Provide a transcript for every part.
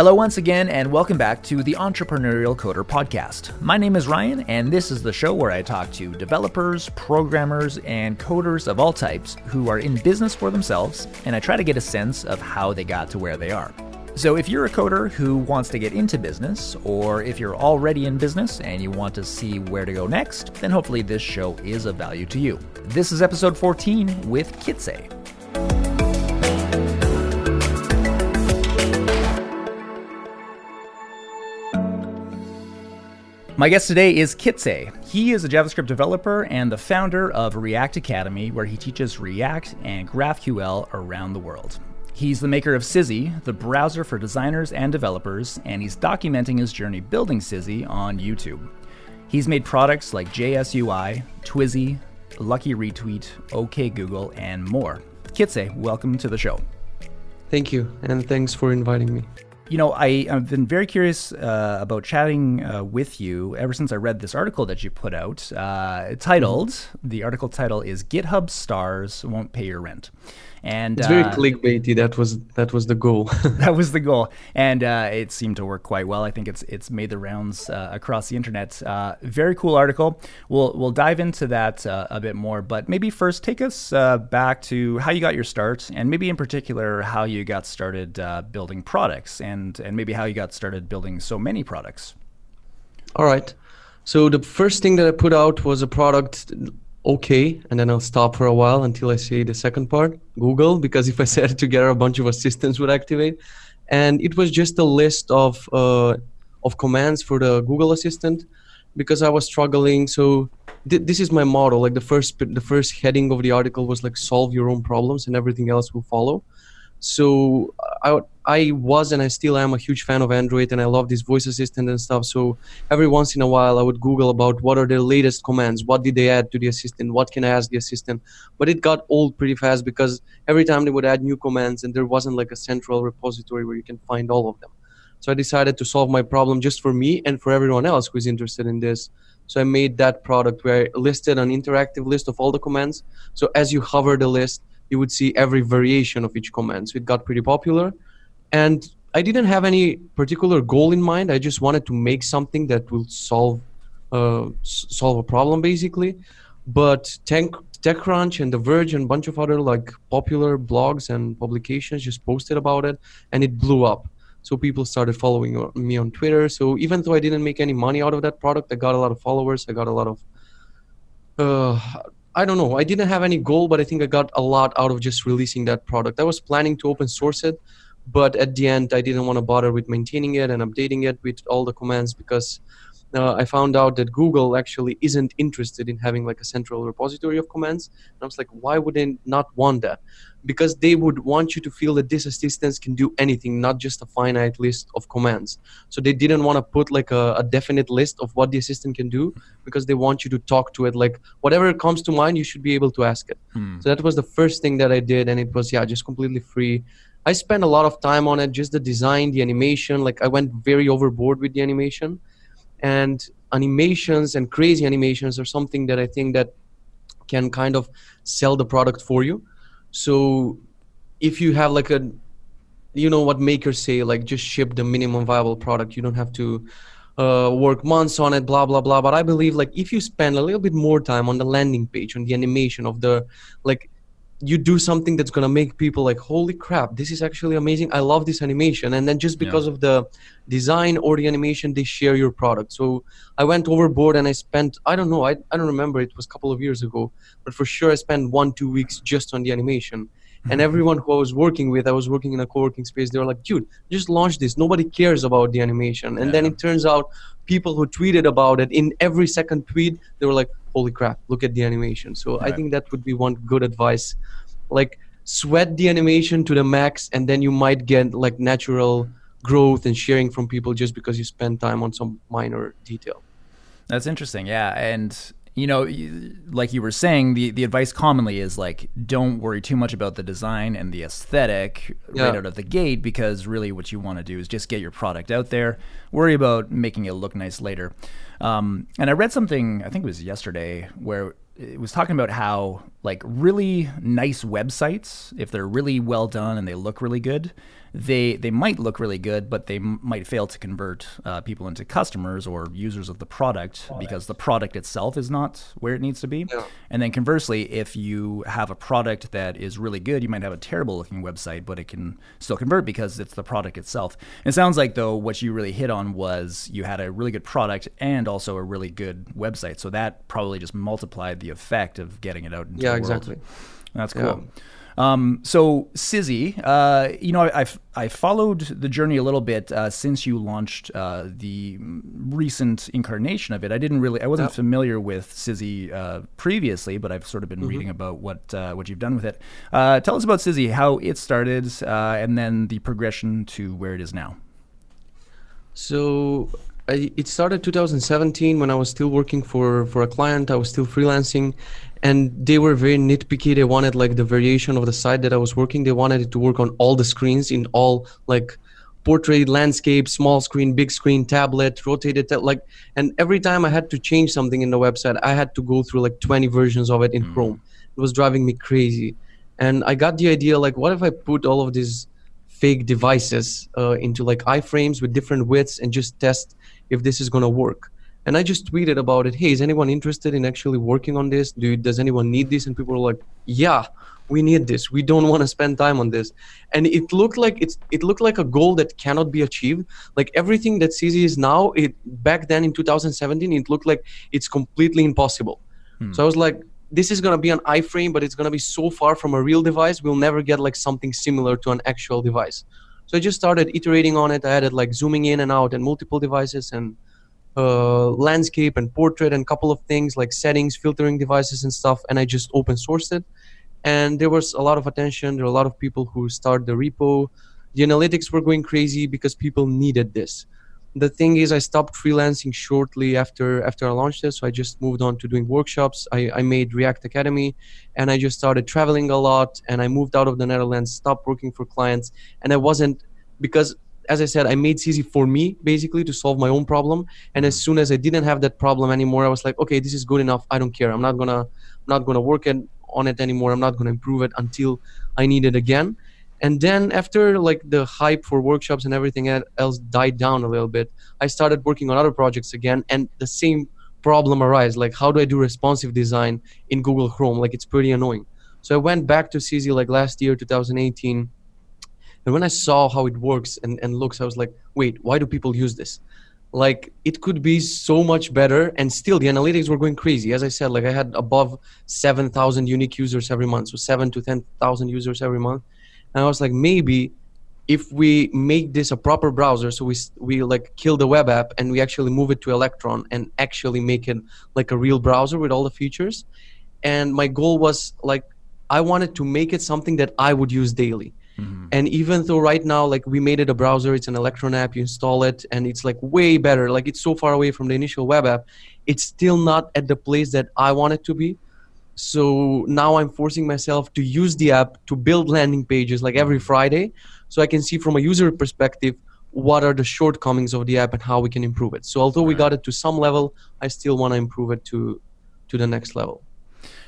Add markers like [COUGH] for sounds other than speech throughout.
Hello, once again, and welcome back to the Entrepreneurial Coder Podcast. My name is Ryan, and this is the show where I talk to developers, programmers, and coders of all types who are in business for themselves, and I try to get a sense of how they got to where they are. So, if you're a coder who wants to get into business, or if you're already in business and you want to see where to go next, then hopefully this show is of value to you. This is episode 14 with Kitze. My guest today is Kitze. He is a JavaScript developer and the founder of React Academy, where he teaches React and GraphQL around the world. He's the maker of Sizzy, the browser for designers and developers, and he's documenting his journey building Sizzy on YouTube. He's made products like JSUI, Twizzy, Lucky Retweet, OK Google, and more. Kitze, welcome to the show. Thank you, and thanks for inviting me you know, I, have been very curious uh, about chatting uh, with you ever since I read this article that you put out. Uh, titled, mm-hmm. the article title is GitHub Stars Won't Pay Your Rent. And it's very uh, clickbaity. That was that was the goal. [LAUGHS] that was the goal, [LAUGHS] and uh, it seemed to work quite well. I think it's it's made the rounds uh, across the internet. Uh, very cool article. We'll we'll dive into that uh, a bit more, but maybe first take us uh, back to how you got your start, and maybe in particular how you got started building products, and and maybe how you got started building so many products. All right. So the first thing that I put out was a product okay and then i'll stop for a while until i say the second part google because if i [LAUGHS] set it together a bunch of assistants would activate. And it was just a list of uh, of commands for the google assistant because i was struggling. So th- this is my model. Like the first the first heading of the article was like solve your own problems and everything else will follow so I, I was and I still am a huge fan of Android and I love this voice assistant and stuff. So every once in a while I would Google about what are the latest commands, what did they add to the assistant, what can I ask the assistant. But it got old pretty fast because every time they would add new commands and there wasn't like a central repository where you can find all of them. So I decided to solve my problem just for me and for everyone else who is interested in this. So I made that product where I listed an interactive list of all the commands. So as you hover the list, you would see every variation of each command. So it got pretty popular. And I didn't have any particular goal in mind. I just wanted to make something that will solve uh, solve a problem basically. But Tech, TechCrunch and The Verge and a bunch of other like popular blogs and publications just posted about it, and it blew up. So people started following me on Twitter. So even though I didn't make any money out of that product, I got a lot of followers. I got a lot of uh, I don't know. I didn't have any goal, but I think I got a lot out of just releasing that product. I was planning to open source it, but at the end, I didn't want to bother with maintaining it and updating it with all the commands because uh, I found out that Google actually isn't interested in having like a central repository of commands. And I was like, why would they not want that? Because they would want you to feel that this assistant can do anything, not just a finite list of commands. So they didn't want to put like a, a definite list of what the assistant can do because they want you to talk to it. Like whatever comes to mind, you should be able to ask it. Hmm. So that was the first thing that I did, and it was yeah, just completely free. I spent a lot of time on it, just the design, the animation. Like I went very overboard with the animation and animations and crazy animations are something that i think that can kind of sell the product for you. So if you have like a you know what makers say like just ship the minimum viable product. You don't have to uh, work months on it blah blah blah. But i believe like if you spend a little bit more time on the landing page on the animation of the like you do something that's going to make people like holy crap this is actually amazing. I love this animation. And then just because yeah. of the design or the animation they share your product. So i went overboard and i spent i don't know i, I don't remember it was a couple of years ago but for sure i spent one two weeks just on the animation and everyone who i was working with i was working in a co-working space they were like dude just launch this. Nobody cares about the animation. And yeah. then it turns out people who tweeted about it in every second tweet they were like holy crap look at the animation. So right. i think that would be one good advice. Like sweat the animation to the max and then you might get like natural growth and sharing from people just because you spend time on some minor detail. That's interesting yeah and you know like you were saying the, the advice commonly is like don't worry too much about the design and the aesthetic yeah. right out of the gate because really what you want to do is just get your product out there worry about making it look nice later Um, and I read something, I think it was yesterday, where it was talking about how like really nice websites, if they're really well done and they look really good, they they might look really good, but they m- might fail to convert uh, people into customers or users of the product, product, because the product itself is not where it needs to be. Yeah. And then conversely, if you have a product that is really good, you might have a terrible looking website, but it can still convert because it's the product itself. And it sounds like though what you really hit on was you had a really good product and also a really good website, so that probably just multiplied the effect of getting it out into yeah, the world. exactly. That's cool. Yeah. Um, so Sizzy, uh, you know, I, have I followed the journey a little bit uh, since you launched uh, the recent incarnation of it. I didn't really, I wasn't yep. familiar with Sizzy uh, previously, but I've sort of been mm-hmm. reading about what uh, what you've done with it. Uh, tell us about Sizzy, how it started, and then the progression to where it is now. So I, it started 2017 when I was still working for for a client. I was still freelancing, and they were very nitpicky. They wanted like the variation of the site that i was working. They wanted it to work on all the screens in all like portrait landscape small screen big screen tablet rotated like and every time i had to change something in the website i had to go through like 20 versions of it in mm. chrome. It was driving me crazy. And i got the idea like what if i put all of these fake devices uh, into like iframes with different widths and just test if this is going to work and I just tweeted about it. Hey, is anyone interested in actually working on this? Do does anyone need this? And people were like, Yeah, we need this. We don't want to spend time on this. And it looked like it's it looked like a goal that cannot be achieved. Like everything that Sizzy is now, it back then in 2017, it looked like it's completely impossible. Hmm. So I was like, this is gonna be an iframe, but it's gonna be so far from a real device, we'll never get like something similar to an actual device. So I just started iterating on it. I added like zooming in and out and multiple devices and uh, landscape and portrait and a couple of things like settings, filtering devices and stuff, and I just open sourced it. And there was a lot of attention. There were a lot of people who started the repo. The analytics were going crazy because people needed this. The thing is, I stopped freelancing shortly after after I launched this, so I just moved on to doing workshops. I, I made React Academy, and I just started traveling a lot. And I moved out of the Netherlands, stopped working for clients, and I wasn't because as I said, I made Sizzy for me, basically, to solve my own problem. And as soon as I didn't have that problem anymore, I was like, okay, this is good enough. I don't care. I'm not gonna, I'm not gonna work on it anymore. I'm not gonna improve it until I need it again. And then after like the hype for workshops and everything else died down a little bit, I started working on other projects again, and the same problem arose. Like, how do I do responsive design in Google Chrome? Like, it's pretty annoying. So I went back to Sizzy like last year, 2018 and when I saw how it works and, and looks, I was like, wait, why do people use this? Like it could be so much better, and still the analytics were going crazy. As I said, like I had above seven thousand unique users every month, so seven to ten thousand users every month. And I was like, maybe if we make this a proper browser, so we we like kill the web app and we actually move it to Electron and actually make it like a real browser with all the features. And my goal was like I wanted to make it something that I would use daily. Mm-hmm. And even though right now, like we made it a browser, it's an Electron app, you install it, and it's like way better. Like it's so far away from the initial web app, it's still not at the place that I want it to be. So now I'm forcing myself to use the app to build landing pages like every Friday, so I can see from a user perspective what are the shortcomings of the app and how we can improve it. So although we got it to some level, I still want to improve it to to the next level.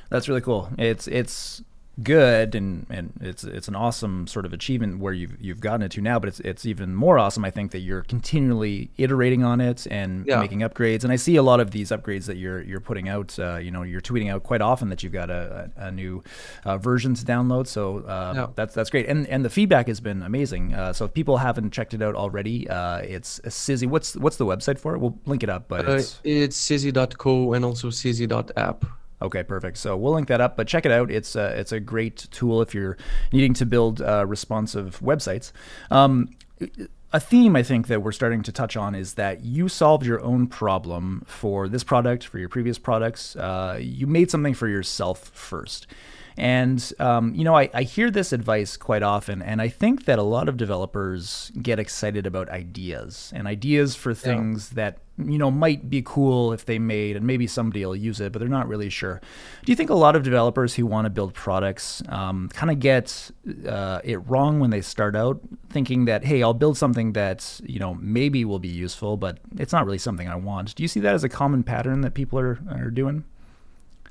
That's really cool. It's it's good and, and it's it's an awesome sort of achievement where you've you've gotten it to now but it's it's even more awesome I think that you're continually iterating on it and yeah. making upgrades. And I see a lot of these upgrades that you're you're putting out uh, you know you're tweeting out quite often that you've got a, a, a new uh, version to download. So uh, yeah. that's that's great. And and the feedback has been amazing. Uh, so if people haven't checked it out already uh, it's Sizzy. What's what's the website for it? We'll link it up but uh, it's it's sizzy.co and also sizzy.app Okay, perfect. So we'll link that up, but check it out. It's a, it's a great tool if you're needing to build uh, responsive websites. Um, a theme I think that we're starting to touch on is that you solved your own problem for this product, for your previous products. Uh, you made something for yourself first. And, um, you know, I, I hear this advice quite often, and I think that a lot of developers get excited about ideas and ideas for things yeah. that, you know, might be cool if they made, and maybe somebody will use it, but they're not really sure. Do you think a lot of developers who want to build products um, kind of get uh, it wrong when they start out, thinking that, hey, I'll build something that, you know, maybe will be useful, but it's not really something I want? Do you see that as a common pattern that people are, are doing?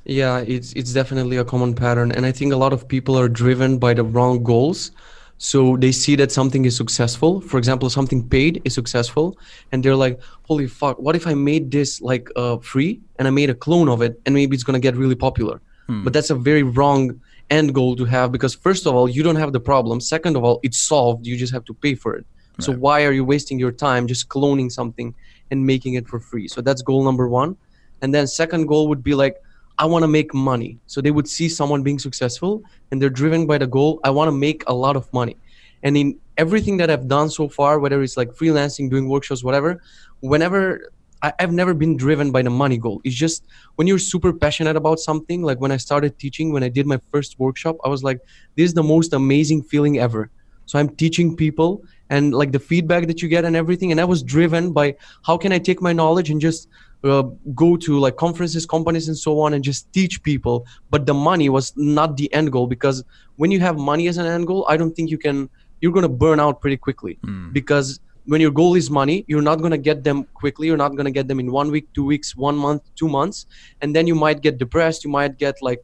Yeah, it's it's definitely a common pattern, and I think a lot of people are driven by the wrong goals. So they see that something is successful. For example, something paid is successful, and they're like, "Holy fuck! What if I made this like uh, free and I made a clone of it, and maybe it's gonna get really popular?" Hmm. But that's a very wrong end goal to have because first of all, you don't have the problem. Second of all, it's solved. You just have to pay for it. Right. So why are you wasting your time just cloning something and making it for free? So that's goal number one. And then second goal would be like I want to make money. So they would see someone being successful and they're driven by the goal, I want to make a lot of money. And in everything that I've done so far, whether it's like freelancing, doing workshops, whatever, whenever I, have never been driven by the money goal. It's just when you're super passionate about something, like when I started teaching, when I did my first workshop, I was like, this is the most amazing feeling ever. So I'm teaching people and like the feedback that you get and everything. And I was driven by how can I take my knowledge and just uh, go to like conferences companies and so on and just teach people. But the money was not the end goal because when you have money as an end goal i don't think you can you're going to burn out pretty quickly. Mm. because when your goal is money you're not going to get them quickly. You're not going to get them in one week two weeks one month two months. And then you might get depressed. You might get like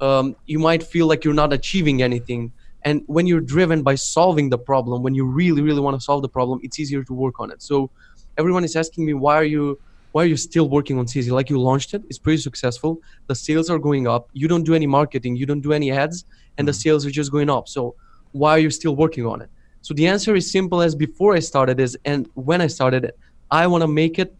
um, you might feel like you're not achieving anything. And when you're driven by solving the problem when you really really want to solve the problem it's easier to work on it. So everyone is asking me why are you why are you still working on Sizzy? Like you launched it, it's pretty successful. The sales are going up. You don't do any marketing, you don't do any ads, and the mm. sales are just going up. So why are you still working on it? So the answer is simple as before I started is, and when I started it, I want to make it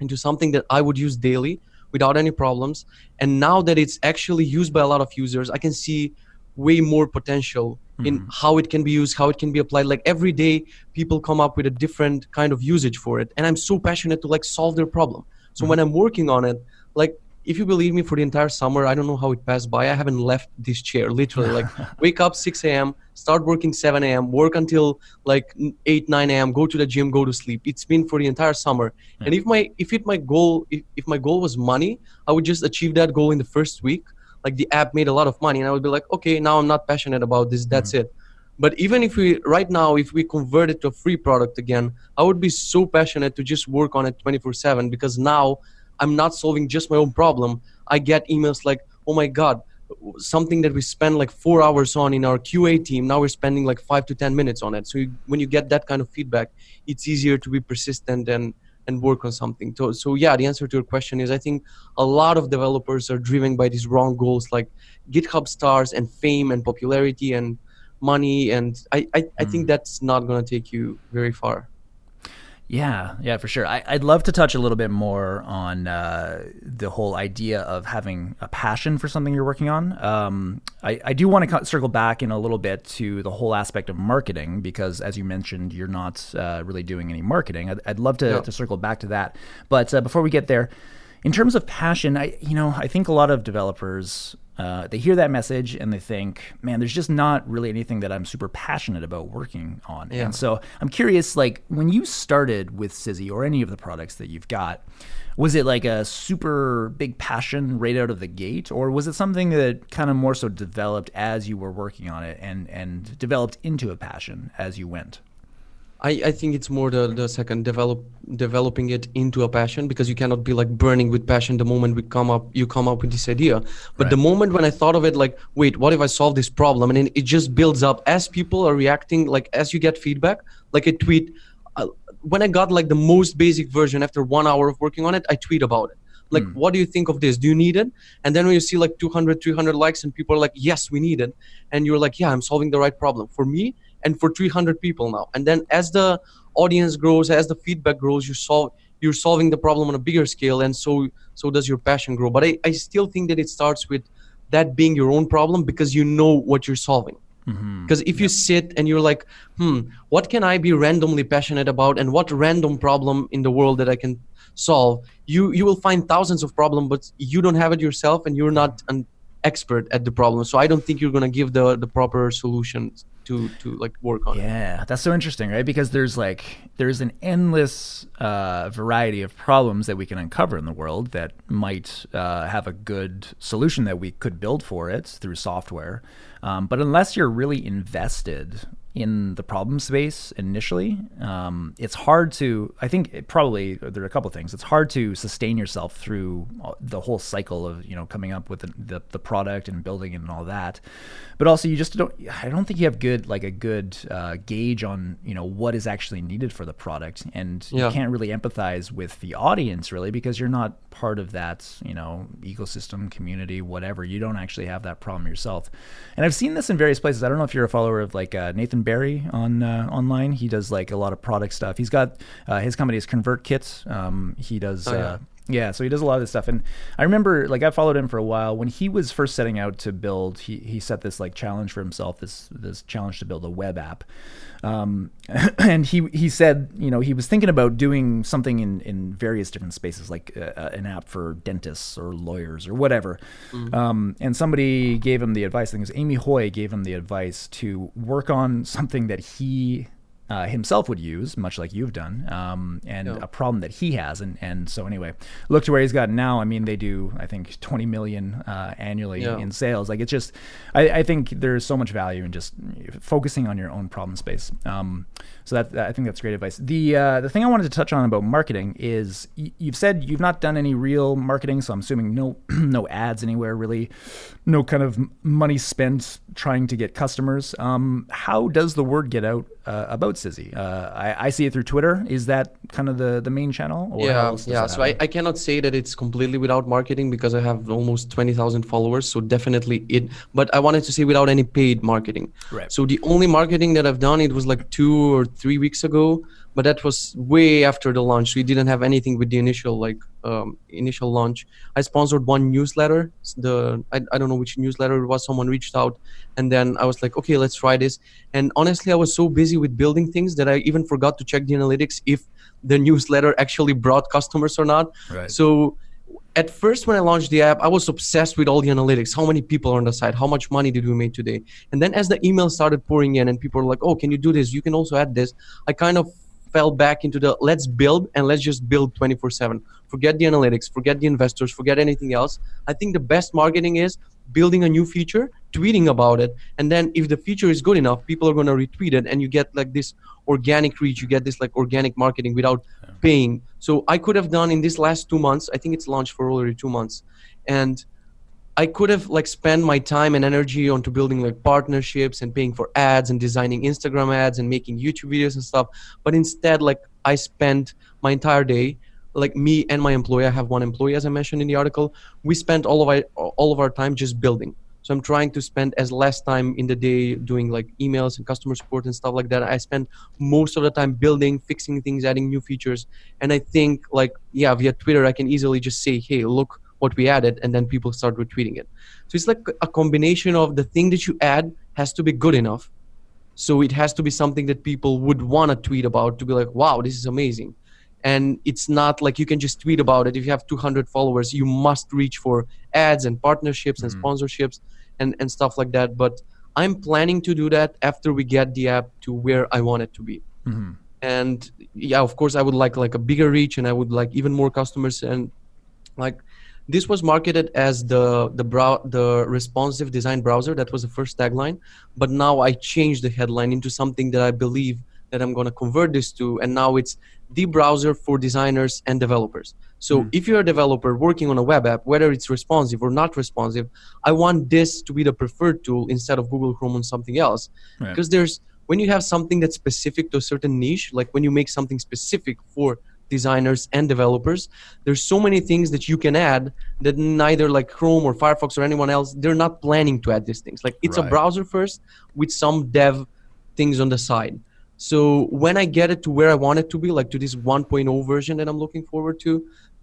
into something that I would use daily without any problems. And now that it's actually used by a lot of users, I can see way more potential mm-hmm. in how it can be used how it can be applied. Like every day people come up with a different kind of usage for it. And i'm so passionate to like solve their problem. So mm-hmm. when i'm working on it like if you believe me for the entire summer i don't know how it passed by i haven't left this chair literally. Like [LAUGHS] wake up 6 a.m start working 7 a.m work until like 8 9 a.m go to the gym go to sleep. It's been for the entire summer. Yeah. and if my if it my goal if, if my goal was money i would just achieve that goal in the first week like the app made a lot of money and i would be like okay now i'm not passionate about this that's mm-hmm. it. But even if we right now if we convert it to a free product again i would be so passionate to just work on it 24 7 because now i'm not solving just my own problem. I get emails like oh my god something that we spend like four hours on in our qa team now we're spending like five to ten minutes on it. So you, when you get that kind of feedback it's easier to be persistent and and work on something. So, so yeah, the answer to your question is I think a lot of developers are driven by these wrong goals like GitHub stars and fame and popularity and money. And I, I, mm. I think hmm. that's not going to take you very far. Yeah, yeah, for sure. I, would love to touch a little bit more on uh, the whole idea of having a passion for something you're working on. Um, I, I, do want to circle back in a little bit to the whole aspect of marketing because, as you mentioned, you're not uh, really doing any marketing. I'd, I'd love to, no. to, circle back to that. But uh, before we get there, in terms of passion, I you know I think a lot of developers uh, they hear that message and they think, man, there's just not really anything that I'm super passionate about working on. Yeah. And so I'm curious, like when you started with Sizzy or any of the products that you've got, was it like a super big passion right out of the gate, or was it something that kind of more so developed as you were working on it and and developed into a passion as you went? I, I think it's more the, the second develop developing it into a passion because you cannot be like burning with passion the moment we come up you come up with this idea. But right. the moment when i thought of it like wait what if i solve this problem? And it just builds up as people are reacting like as you get feedback like a tweet uh, when i got like the most basic version after one hour of working on it i tweet about it. Like mm. what do you think of this? Do you need it? And then when you see like 200 300 likes and people are like yes we need it. And you're like yeah i'm solving the right problem. For me and for 300 people now. And then as the audience grows as the feedback grows you solve you're solving the problem on a bigger scale and so so does your passion grow. But i, I still think that it starts with that being your own problem because you know what you're solving. Because mm-hmm. if you sit and you're like hmm what can i be randomly passionate about and what random problem in the world that i can solve? You you will find thousands of problems but you don't have it yourself and you're not an, expert at the problem. So i don't think you're going to give the the proper solution to to like work on yeah, it that's so interesting, right? Because there's like there's an endless uh, variety of problems that we can uncover in the world that might uh, have a good solution that we could build for it through software. Um, but unless you're really invested in the problem space initially, um, it's hard to. I think it probably there are a couple of things. It's hard to sustain yourself through the whole cycle of you know coming up with the, the, the product and building it and all that. But also, you just don't. I don't think you have good like a good uh, gauge on you know what is actually needed for the product, and yeah. you can't really empathize with the audience really because you're not part of that you know ecosystem community whatever. You don't actually have that problem yourself. And I've seen this in various places. I don't know if you're a follower of like uh, Nathan Barry on uh, online. He does like a lot of product stuff. He's got uh, his company is ConvertKit. Um, he does. Oh, yeah. Yeah, so he does a lot of this stuff, and I remember like I followed him for a while when he was first setting out to build. He he set this like challenge for himself, this this challenge to build a web app, um, [COUGHS] and he he said you know he was thinking about doing something in in various different spaces, like uh, uh an app for dentists or lawyers or whatever. Mm-hmm. Um, and somebody gave him the advice. I think it was Amy Hoy gave him the advice to work on something that he uh, himself would use, much like you've done, um, and a problem that he has. And, and so, anyway, look to where he's gotten now. I mean, they do, I think, 20 million uh, annually in sales. Like, it's just, I, I, think there's so much value in just focusing on your own problem space. Um, so that, I think that's great advice. The uh, the thing I wanted to touch on about marketing is y- you've said you've not done any real marketing, so I'm assuming no [CLEARS THROAT] no ads anywhere really, no kind of money spent trying to get customers. Um, how does the word get out uh, about Sizzy? Uh, I, I, see it through Twitter. Is that kind of the, the main channel? yeah, yeah. So I, I cannot say that it's completely without marketing because I have almost 20,000 followers. So definitely it, but I wanted to say without any paid marketing. Right. So the only marketing that I've done, it was like two or three weeks ago but that was way after the launch. We didn't have anything with the initial like um, initial launch. I sponsored one newsletter. The I, I don't know which newsletter it was. Someone reached out, and then I was like, okay, let's try this. And honestly, I was so busy with building things that I even forgot to check the analytics if the [LAUGHS] newsletter actually brought customers or not. Right. So at first when i launched the app i was obsessed with all the analytics how many people are on the site how much money did we make today? And then as the emails started pouring in and people were like oh can you do this? You can also add this i kind of fell back into the let's build and let's just build 24 7 forget the analytics forget the investors forget anything else. I think the best marketing is building a new feature tweeting about it and then if the feature is good enough people are going to retweet it and you get like this organic reach you get this like organic marketing without. Paying so i could have done in this last two months i think it's launched for already two months and I could have like spent my time and energy onto building like partnerships and paying for ads and designing Instagram ads and making YouTube videos and stuff. But instead, like I spent my entire day, like me and my employee. I have one employee, as I mentioned in the article. We spent all of our all of our time just building. So I'm trying to spend as less time in the day doing like emails and customer support and stuff like that. I spend most of the time building, fixing things, adding new features. And I think like yeah, via Twitter, I can easily just say, hey, look what we added and then people start retweeting it so it's like a combination of the thing that you add has to be good enough so it has to be something that people would want to tweet about to be like wow this is amazing and it's not like you can just tweet about it if you have 200 followers you must reach for ads and partnerships mm-hmm. and sponsorships and, and stuff like that but i'm planning to do that after we get the app to where i want it to be mm-hmm. and yeah of course i would like like a bigger reach and i would like even more customers and like this was marketed as the the brow the responsive design browser. That was the first tagline, but now I changed the headline into something that I believe that I'm going to convert this to, and now it's the browser for designers and developers. So mm. if you're a developer working on a web app, whether it's responsive or not responsive, I want this to be the preferred tool instead of Google Chrome on something else, right. because there's when you have something that's specific to a certain niche, like when you make something specific for designers and developers there's so many things that you can add that neither like chrome or firefox or anyone else they're not planning to add these things like it's right. a browser first with some dev things on the side so when i get it to where i want it to be like to this 1.0 version that i'm looking forward to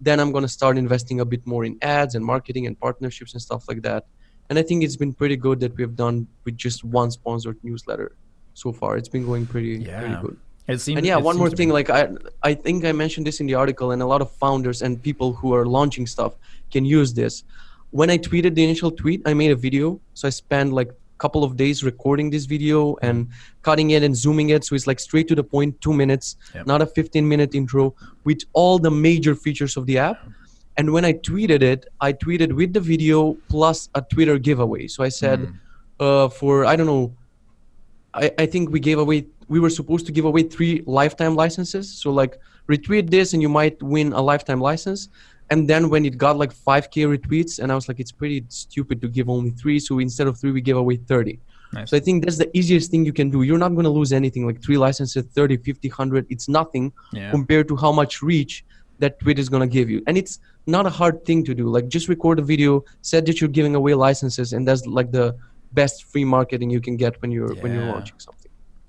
then i'm going to start investing a bit more in ads and marketing and partnerships and stuff like that and i think it's been pretty good that we've done with just one sponsored newsletter so far it's been going pretty yeah. pretty good it seems, and yeah, one more thing. Be. Like I, I think I mentioned this in the article, and a lot of founders and people who are launching stuff can use this. when I tweeted the initial tweet, I made a video. So I spent like couple of days recording this video and cutting it and zooming it. So it's like straight to the point, two minutes, Yep. not a 15 minute intro with all the major features of the app. And when I tweeted it, I tweeted with the video plus a Twitter giveaway. So I said, uh, for, I don't know, I, I think we gave away we were supposed to give away three lifetime licenses so like retweet this and you might win a lifetime license and then when it got like 5k retweets and i was like it's pretty stupid to give only three so instead of three we gave away 30 Nice. so i think that's the easiest thing you can do. You're not going to lose anything like three licenses 30 50 100 it's nothing Yeah. compared to how much reach that tweet is going to give you. And it's not a hard thing to do. Like just record a video said that you're giving away licenses and that's like the best free marketing you can get when you're when you're launching something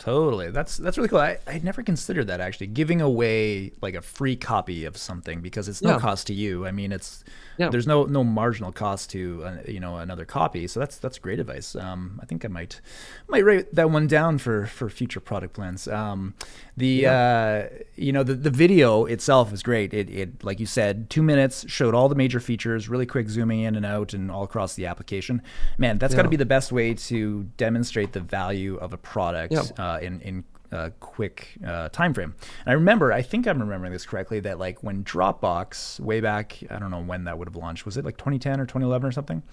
Totally. That's that's really cool. I I'd never considered that actually, giving away like a free copy of something because it's no Yeah. cost to you. I mean, it's Yeah. there's no no marginal cost to uh, you know another copy. So that's that's great advice. Um, I think I might might write that one down for for future product plans. Um, the uh, you know the the video itself is great. It it like you said, two minutes showed all the major features, really quick zooming in and out and all across the application. Man, that's got to be the best way to demonstrate the value of a product Yeah. uh, in in a quick uh, time frame. And I remember, I think I'm remembering this correctly, that like when Dropbox way back, I don't know when that would have launched. Was it like 2010 or 2011 or something?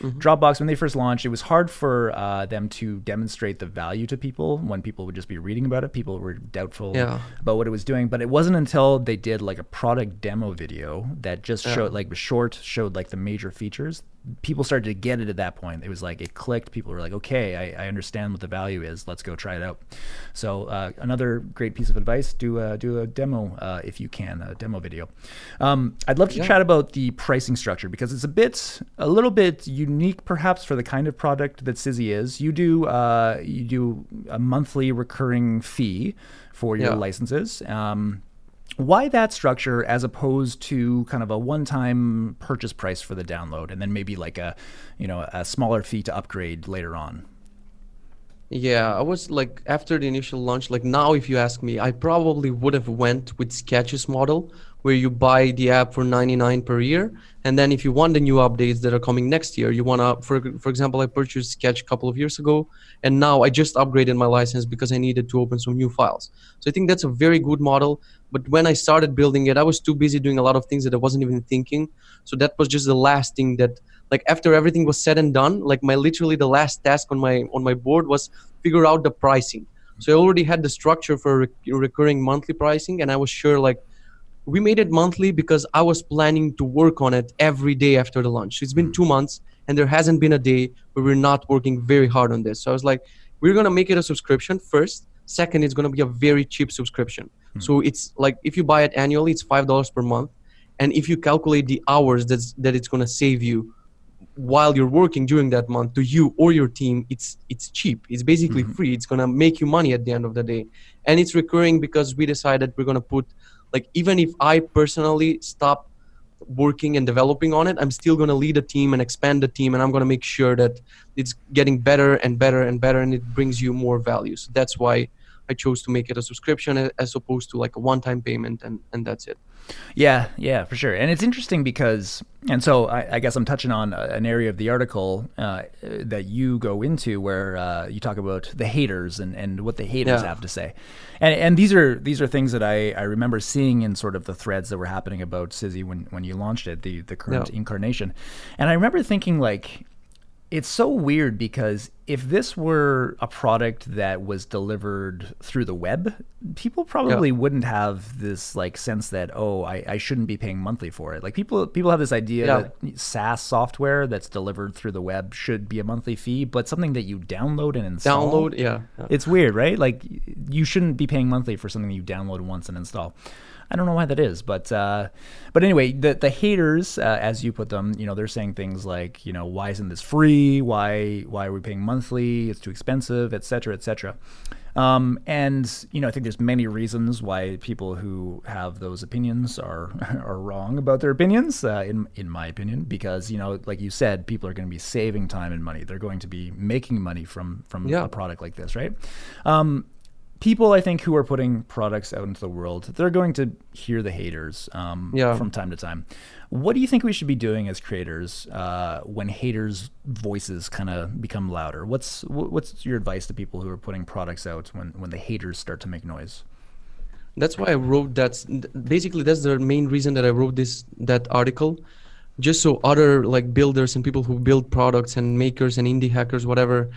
Dropbox when they first launched, it was hard for uh, them to demonstrate the value to people when people would just be reading about it. People were doubtful Yeah. about what it was doing, but it wasn't until they did like a product demo video that just showed like was short, showed like the major features. People started to get it at that point. It was like it clicked. People were like, "Okay, I, I understand what the value is. Let's go try it out." So uh, another great piece of advice: do a, do a demo uh, if you can, a demo video. Um, I'd love to chat about the pricing structure because it's a bit, a little bit unique, perhaps, for the kind of product that Sizzy is. You do uh, you do a monthly recurring fee for your Yeah. licenses. Um, why that structure as opposed to kind of a one-time purchase price for the download and then maybe like a you know a smaller fee to upgrade later on Yeah, I was like after the initial launch, like now if you ask me, I probably would have went with Sketch's model where you buy the app for 99 per year and then if you want the new updates that are coming next year, you want to for for example, I purchased Sketch a couple of years ago and now I just upgraded my license because I needed to open some new files. So I think that's a very good model, but when I started building it, I was too busy doing a lot of things that I wasn't even thinking. So that was just the last thing that like after everything was said and done like my literally the last task on my on my board was figure out the pricing. So i already had the structure for rec- recurring monthly pricing and i was sure like we made it monthly because i was planning to work on it every day after the launch so it's been mm. two months and there hasn't been a day where we're not working very hard on this. So i was like we're going to make it a subscription first. Second it's going to be a very cheap subscription. Mm. So it's like if you buy it annually it's five dollars per month. And if you calculate the hours that's that it's going to save you while you're working during that month to you or your team it's it's cheap. It's basically mm-hmm. free. It's going to make you money at the end of the day. And it's recurring because we decided we're going to put like even if i personally stop working and developing on it i'm still going to lead a team and expand the team and i'm going to make sure that it's getting better and better and better and it brings you more value. So that's why i chose to make it a subscription as opposed to like a one time payment and and that's it Yeah, yeah, for sure. And it's interesting because, and so I, I guess I'm touching on an area of the article uh, that you go into where uh, you talk about the haters and, and what the haters Yeah. have to say. And and these are these are things that I, I remember seeing in sort of the threads that were happening about Sizzy when, when you launched it, the, the current Yeah. incarnation. And I remember thinking like, it's so weird because if this were a product that was delivered through the web, people probably wouldn't have this like sense that oh, I, I shouldn't be paying monthly for it. Like people people have this idea Yeah. that SaaS software that's delivered through the web should be a monthly fee, but something that you download and install download yeah, yeah. it's weird, right? Like you shouldn't be paying monthly for something you download once and install. I don't know why that is, but uh, but anyway, the the haters, uh, as you put them, you know, they're saying things like, you know, why isn't this free? Why why are we paying monthly? It's too expensive, et cetera, et cetera. Um, and you know, I think there's many reasons why people who have those opinions are [LAUGHS] are wrong about their opinions. Uh, in in my opinion, because you know, like you said, people are going to be saving time and money. They're going to be making money from from Yeah. a product like this, right? Um, people I think who are putting products out into the world, they're going to hear the haters um, Yeah. from time to time. What do you think we should be doing as creators uh, when haters' voices kind of become louder? What's what's your advice to people who are putting products out when when the haters start to make noise? that's why I wrote that. Basically, that's the main reason that I wrote this that article, just so other like builders and people who build products and makers and indie hackers, whatever,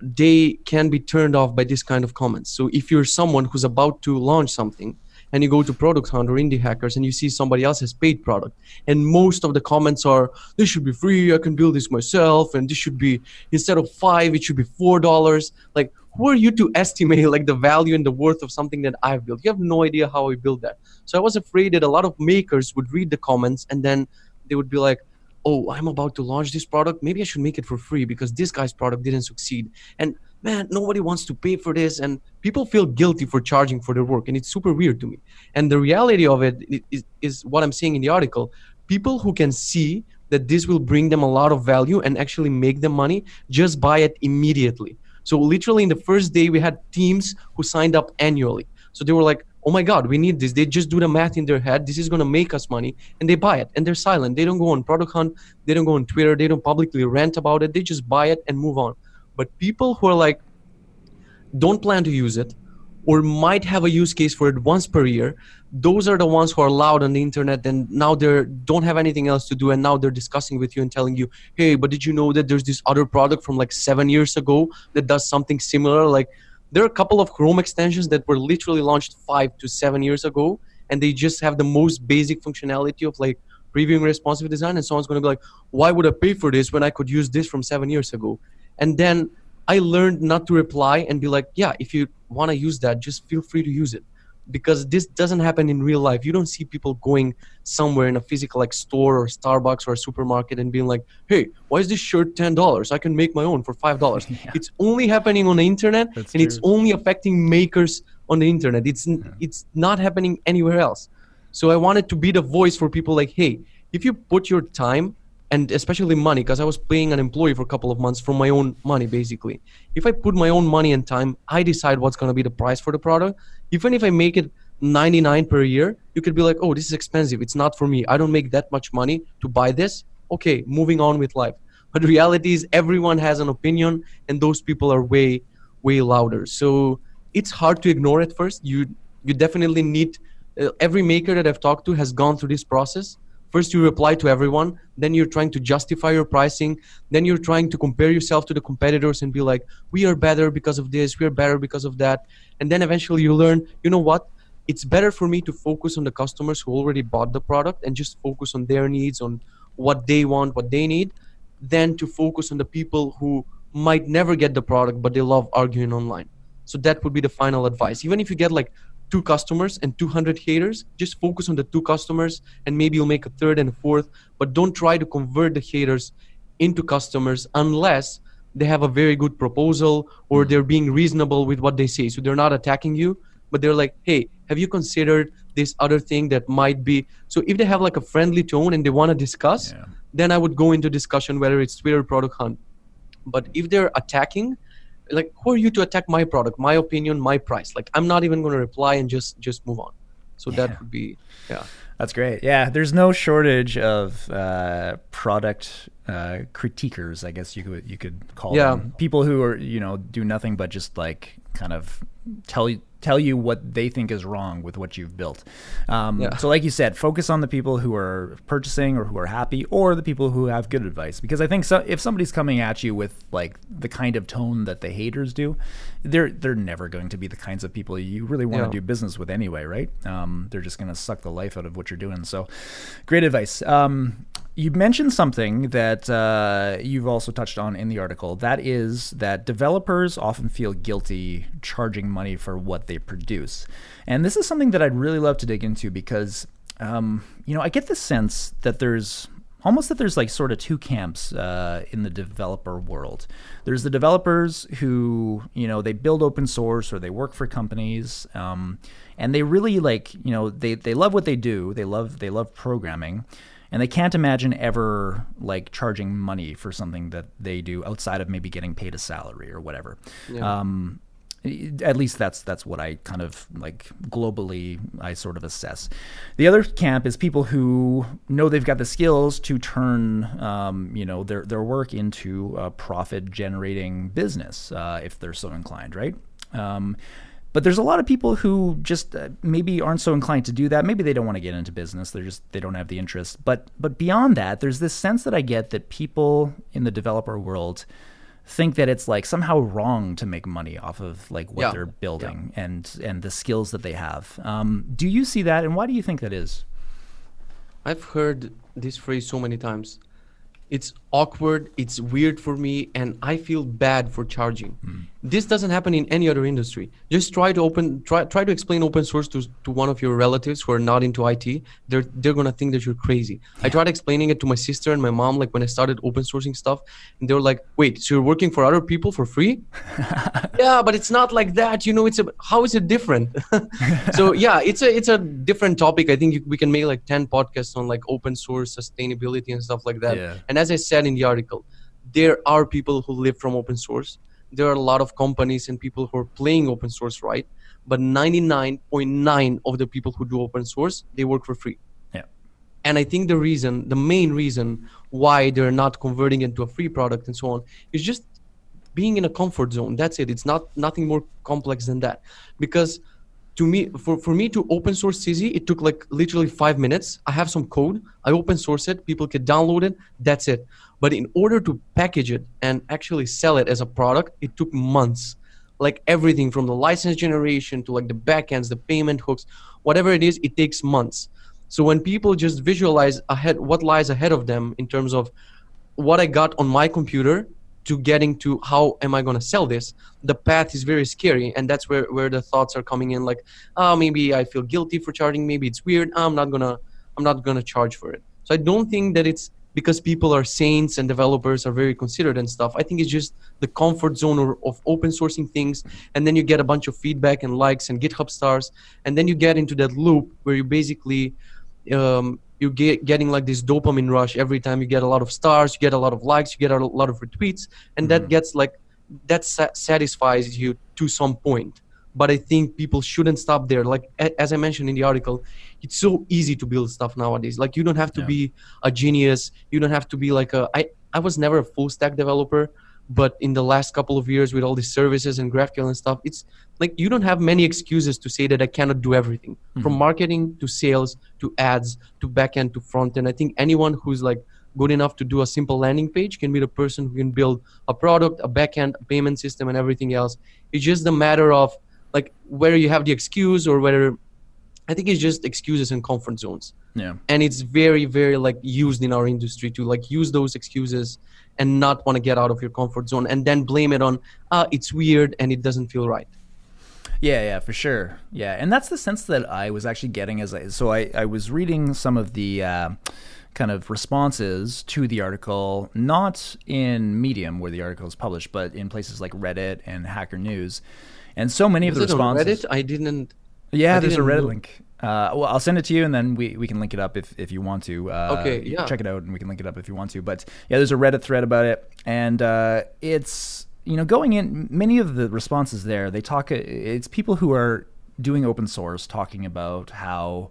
they can be turned off by this kind of comments. So if you're someone who's about to launch something and you go to Product Hunt or Indie Hackers and you see somebody else's paid product, and most of the comments are, "This should be free. I can build this myself, and this should be instead of five, it should be four dollars." Like, who are you to [LAUGHS] estimate like the value and the worth of something that I've built? You have no idea how I built that. So I was afraid that a lot of makers would read the comments and then they would be like, "Oh, I'm about to launch this product. Maybe I should make it for free because this guy's product didn't succeed." And man, nobody wants to pay for this, and people feel guilty for charging for their work, and it's super weird to me. And the reality of it is, is, what I'm saying in the article. People who can see that this will bring them a lot of value and actually make them money just buy it immediately. So literally in the first day we had teams who signed up annually. So they were like, "Oh my god, we need this." They just do the math in their head. This is going to make us money and they buy it and they're silent. They don't go on Product Hunt, they don't go on Twitter, they don't publicly rant about it. They just buy it and move on. But people who are like don't plan to use it or might have a use case for it once per year those are the ones who are loud on the internet and now they don't have anything else to do and now they're discussing with you and telling you hey but did you know that there's this other product from like seven years ago that does something similar like there are a couple of chrome extensions that were literally launched five to seven years ago and they just have the most basic functionality of like previewing responsive design and someone's going to be like why would i pay for this when i could use this from seven years ago and then I learned not to reply and be like, yeah, if you want to use that, just feel free to use it. Because this doesn't happen in real life. You don't see people going somewhere in a physical like store or Starbucks or a supermarket and being like, hey, why is this shirt ten dollars? I can make my own for five dollars. [LAUGHS] Yeah. It's only happening on the internet That's and it's only affecting makers on the internet. It's n it's not happening anywhere else. So I wanted to be the voice for people like, hey, if you put your time and especially money, because I was paying an employee for a couple of months from my own money, basically. If I put my own money and time, I decide what's going to be the price for the product. Even if I make it 99 per year, you could be like, oh, this is expensive. It's not for me. I don't make that much money to buy this. Okay, moving on with life. But reality is, everyone has an opinion, and those people are way, way louder. So it's hard to ignore at first. You you definitely need. Uh, every maker that I've talked to has gone through this process. First, you reply to everyone. Then you're trying to justify your pricing. Then you're trying to compare yourself to the competitors and be like, "We are better because of this. We are better because of that." And then eventually you learn, you know what? It's better for me to focus on the customers who already bought the product and just focus on their needs, on what they want, what they need, than to focus on the people who might never get the product but they love arguing online. So that would be the final advice. Even if you get like two customers and 200 haters, just focus on the two customers and maybe you'll make a third and a fourth, but don't try to convert the haters into customers unless they have a very good proposal or mm-hmm. they're being reasonable with what they say. So they're not attacking you, but they're like, "Hey, have you considered this other thing that might be?" So if they have like a friendly tone and they want to discuss, Yeah. then I would go into discussion whether it's Twitter product hunt. But if they're attacking, like who are you to attack my product, my opinion, my price? Like I'm not even going to reply and just just move on. So Yeah. that would be yeah. That's great. Yeah, there's no shortage of uh, product uh, critiquers. I guess you could you could call Yeah. them people who are you know do nothing but just like kind of tell you tell you what they think is wrong with what you've built. Um, Yeah. So, like you said, focus on the people who are purchasing or who are happy, or the people who have good advice. Because I think so, if somebody's coming at you with like the kind of tone that the haters do, they're they're never going to be the kinds of people you really want to Yeah. do business with anyway, right? Um, they're just going to suck the life out of what you're doing. So, great advice. Um, you mentioned something that uh, you've also touched on in the article. That is that developers often feel guilty charging money for what they produce, and this is something that I'd really love to dig into because um, you know I get the sense that there's almost that there's like sort of two camps uh, in the developer world. There's the developers who you know they build open source or they work for companies, um, and they really like you know they they love what they do. They love they love programming, and they can't imagine ever like charging money for something that they do outside of maybe getting paid a salary or whatever. Yeah. Um, At least that's that's what I kind of like globally. I sort of assess. The other camp is people who know they've got the skills to turn, um, you know, their their work into a profit generating business uh, if they're so inclined, right? Um, but there's a lot of people who just uh, maybe aren't so inclined to do that. Maybe they don't want to get into business. They're just they don't have the interest. But but beyond that, there's this sense that I get that people in the developer world think that it's like somehow wrong to make money off of like what Yeah. they're building and and the skills that they have. Um, do you see that, and why do you think that is? I've heard this phrase so many times. It's awkward, it's weird for me, and I feel bad for charging. This doesn't happen in any other industry. Just try to open try try to explain open source to, to one of your relatives who are not into IT. They're they're gonna think that you're crazy. I tried explaining it to my sister and my mom, like when I started open sourcing stuff, and they were like, Wait, so you're working for other people for free? [LAUGHS] yeah, but it's not like that. You know, it's a how is it different? [LAUGHS] so yeah, it's a it's a different topic. I think you, we can make like ten podcasts on like open source sustainability and stuff like that. Yeah. And as I said in the article, there are people who live from open source. There are a lot of companies and people who are playing open source right, but 99.9 of the people who do open source they work for free. Yeah. And I think the reason, the main reason why they're not converting into a free product and so on is just being in a comfort zone. That's it. It's not nothing more complex than that. Because to me, for, for me to open source Sizzy, it took like literally five minutes. I have some code, I open source it, people can download it, that's it. But in order to package it and actually sell it as a product, it took months. Like everything from the license generation to like the backends, the payment hooks, whatever it is, it takes months. So when people just visualize ahead what lies ahead of them in terms of what I got on my computer to getting to how am I going to sell this, the path is very scary. And that's where, where the thoughts are coming in like, oh, maybe I feel guilty for charging. Maybe it's weird. Ah, I'm not going to, I'm not going to charge for it. So I don't think that it's because people are saints and developers are very considerate and stuff. I think it's just the comfort zone of, open sourcing things. And then you get a bunch of feedback and likes and GitHub stars. And then you get into that loop where you basically, um, you get getting like this dopamine rush every time you get a lot of stars you get a lot of likes you get a lot of retweets and that gets like that sa- satisfies you to some point but i think people shouldn't stop there. Like a- as i mentioned in the article it's so easy to build stuff nowadays. Like you don't have to Yeah. be a genius. You don't have to be like a i i was never a full stack developer but in the last couple of years with all these services and graphql and stuff it's like you don't have many excuses to say that i cannot do everything. Mm-hmm. From marketing to sales to ads to backend to front end i think anyone who's like good enough to do a simple landing page can be the person who can build a product a backend a payment system and everything else. It's just a matter of like whether you have the excuse or whether i think it's just excuses and comfort zones Yeah. and it's very very like used in our industry to like use those excuses and not want to get out of your comfort zone and then blame it on ah it's weird and it doesn't feel right Yeah, yeah, for sure. Yeah, and that's the sense that I was actually getting as I so I, I was reading some of the uh, kind of responses to the article, not in Medium where the article is published, but in places like Reddit and Hacker News, and so many Was of the responses. Reddit? I didn't. Yeah, I there's a didn't Reddit know. link. Uh, well, I'll send it to you, and then we, we can link it up if, if you want to. Uh, Okay, yeah. Check it out, and we can link it up if you want to. But yeah, there's a Reddit thread about it, and uh, it's you know going in. Many of the responses there, they talk. It's people who are doing open source talking about how,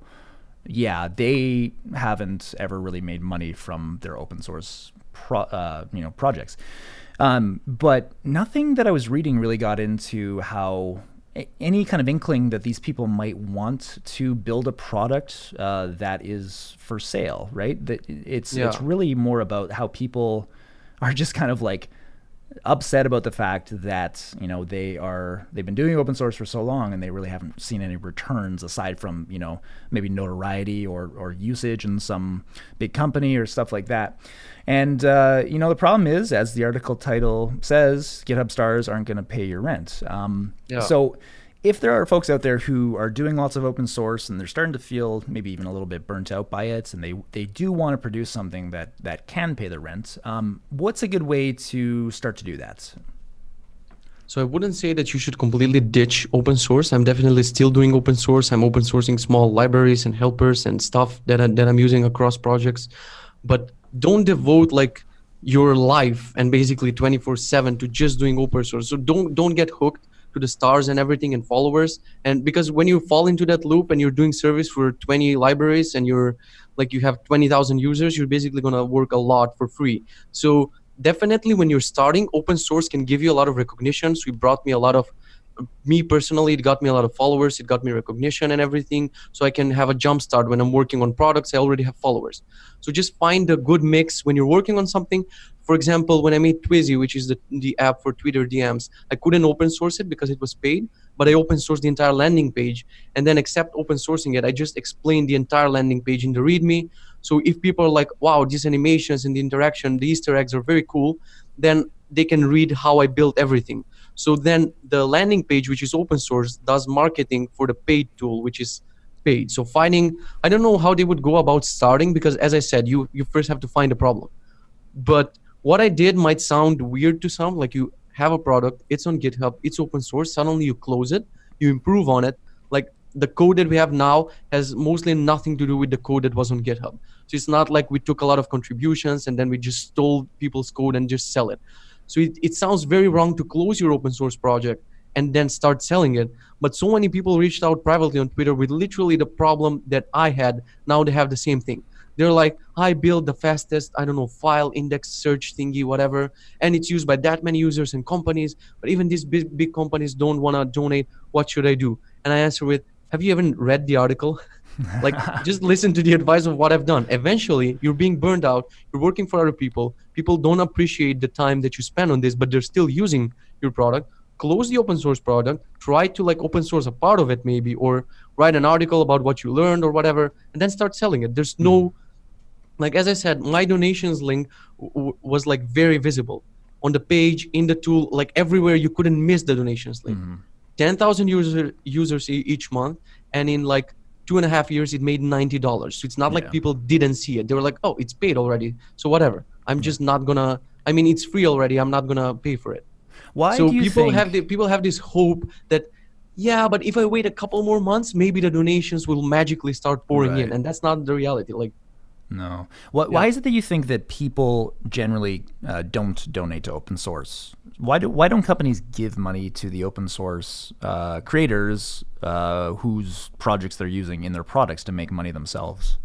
yeah, they haven't ever really made money from their open source pro, uh, you know projects. Um, but nothing that I was reading really got into how any kind of inkling that these people might want to build a product uh, that is for sale, right? That it's it's really more about how people are just kind of like upset about the fact that you know they are they've been doing open source for so long and they really haven't seen any returns aside from you know maybe notoriety or or usage in some big company or stuff like that and uh, you know the problem is as the article title says github stars aren't going to pay your rent um, Yeah. so if there are folks out there who are doing lots of open source and they're starting to feel maybe even a little bit burnt out by it and they, they do want to produce something that, that can pay the rent, um, what's a good way to start to do that? So I wouldn't say that you should completely ditch open source. I'm definitely still doing open source. I'm open sourcing small libraries and helpers and stuff that I, that I'm using across projects. But don't devote like your life and basically 24/7 to just doing open source. So don't don't get hooked to the stars and everything and followers. And because when you fall into that loop and you're doing service for 20 libraries and you're like you have 20000 users you're basically going to work a lot for free. So definitely when you're starting open source can give you a lot of recognition. So it brought me a lot of me personally it got me a lot of followers it got me recognition and everything so i can have a jump start when i'm working on products i already have followers. So just find a good mix when you're working on something. For example when i made Twizzy which is the, the app for twitter dms i couldn't open source it because it was paid but i open sourced the entire landing page and then except open sourcing it. I just explained the entire landing page in the readme. So if people are like wow these animations and the interaction the easter eggs are very cool then they can read how i built everything so then the landing page, which is open source, does marketing for the paid tool, which is paid. So finding, I don't know how they would go about starting because as I said, you you first have to find a problem. But what I did might sound weird to some, like you have a product, it's on GitHub, it's open source, suddenly you close it, you improve on it. Like the code that we have now has mostly nothing to do with the code that was on GitHub. So it's not like we took a lot of contributions and then we just stole people's code and just sell it. So it, it sounds very wrong to close your open source project and then start selling it. But so many people reached out privately on Twitter with literally the problem that I had. Now they have the same thing. They're like, I built the fastest, I don't know, file index search thingy, whatever, and it's used by that many users and companies. But even these big, big companies don't want to donate. What should I do? And I answer with, Have you even read the article? [LAUGHS] like just listen to the advice of what i've done. Eventually you're being burned out. You're working for other people. People don't appreciate the time that you spend on this but they're still using your product. Close the open source product. Try to like open source a part of it maybe or write an article about what you learned or whatever and then start selling it. There's no mm. like as i said my donations link w- was like very visible. On the page in the tool like everywhere you couldn't miss the donations link. Mm-hmm. 10000 user, users each month and in like two and a half years it made ninety dollars. So it's not yeah. like people didn't see it. They were like, oh, it's paid already. So whatever. I'm just not gonna. I mean, it's free already. I'm not gonna pay for it. Why so do you people think... have the, people have this hope that yeah, but if I wait a couple more months, maybe the donations will magically start pouring right. in, and that's not the reality. Like no. What, yeah. Why is it that you think that people generally uh, don't donate to open source? Why do why don't companies give money to the open source uh, creators uh, whose projects they're using in their products to make money themselves?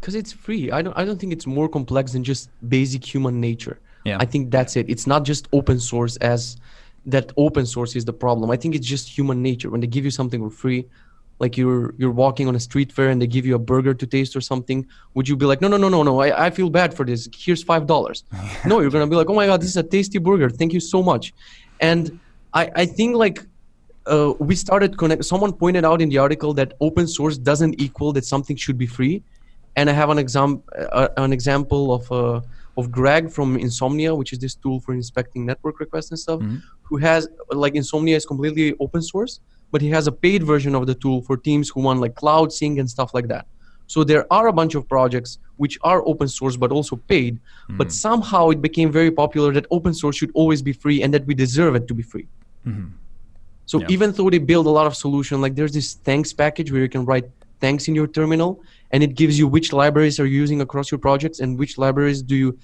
Because it's free. I don't I don't think it's more complex than just basic human nature. Yeah. I think that's it. It's not just open source as that open source is the problem. I think it's just human nature. When they give you something for free, like you're you're walking on a street fair and they give you a burger to taste or something would you be like no no no no no i, I feel bad for this. Here's five dollars. [LAUGHS] No you're gonna be like oh my god this is a tasty burger. Thank you so much. And i i think like uh, we started connect someone pointed out in the article that open source doesn't equal that something should be free. And i have an example uh, an example of uh, of greg from insomnia which is this tool for inspecting network requests and stuff mm-hmm. who has like insomnia is completely open source but he has a paid version of the tool for teams who want like cloud sync and stuff like that. So there are a bunch of projects which are open source but also paid, mm-hmm. but somehow it became very popular that open source should always be free and that we deserve it to be free. Mm-hmm. So yeah. even though they build a lot of solution, like there's this thanks package where you can write thanks in your terminal, and it gives you which libraries are you using across your projects and which libraries do you.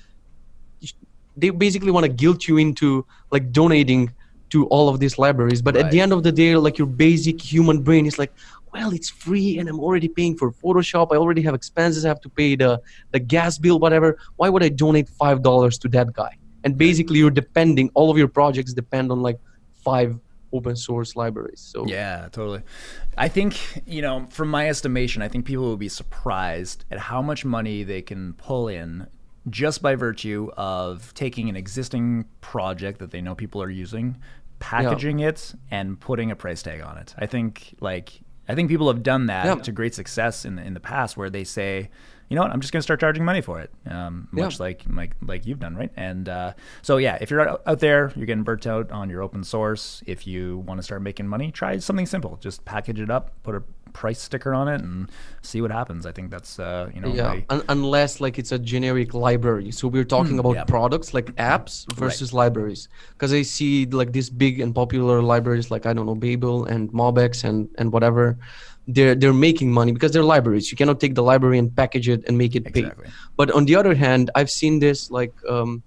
They basically want to guilt you into like donating to all of these libraries but right. at the end of the day like your basic human brain is like well it's free and i'm already paying for photoshop. I already have expenses. I have to pay the the gas bill whatever. Why would i donate five dollars to that guy? And basically you're depending all of your projects depend on like five open source libraries so. Yeah totally. I think you know from my estimation i think people will be surprised at how much money they can pull in just by virtue of taking an existing project that they know people are using packaging yeah. it and putting a price tag on it. I think like I think people have done that yeah. to great success in the, in the past where they say, you know what, I'm just going to start charging money for it, um, much yeah. like like like you've done, right? And uh, so yeah, if you're out, out there, you're getting burnt out on your open source. If you want to start making money, try something simple. Just package it up, put a price sticker on it and see what happens. I think that's uh, you know yeah. Un- unless like it's a generic library. So we're talking mm, about yeah. products like apps versus right. libraries. Because I see like these big and popular libraries like I don't know Babel and MobX and and whatever. They're they're making money because they're libraries. You cannot take the library and package it and make it exactly. pay. But on the other hand, I've seen this like um,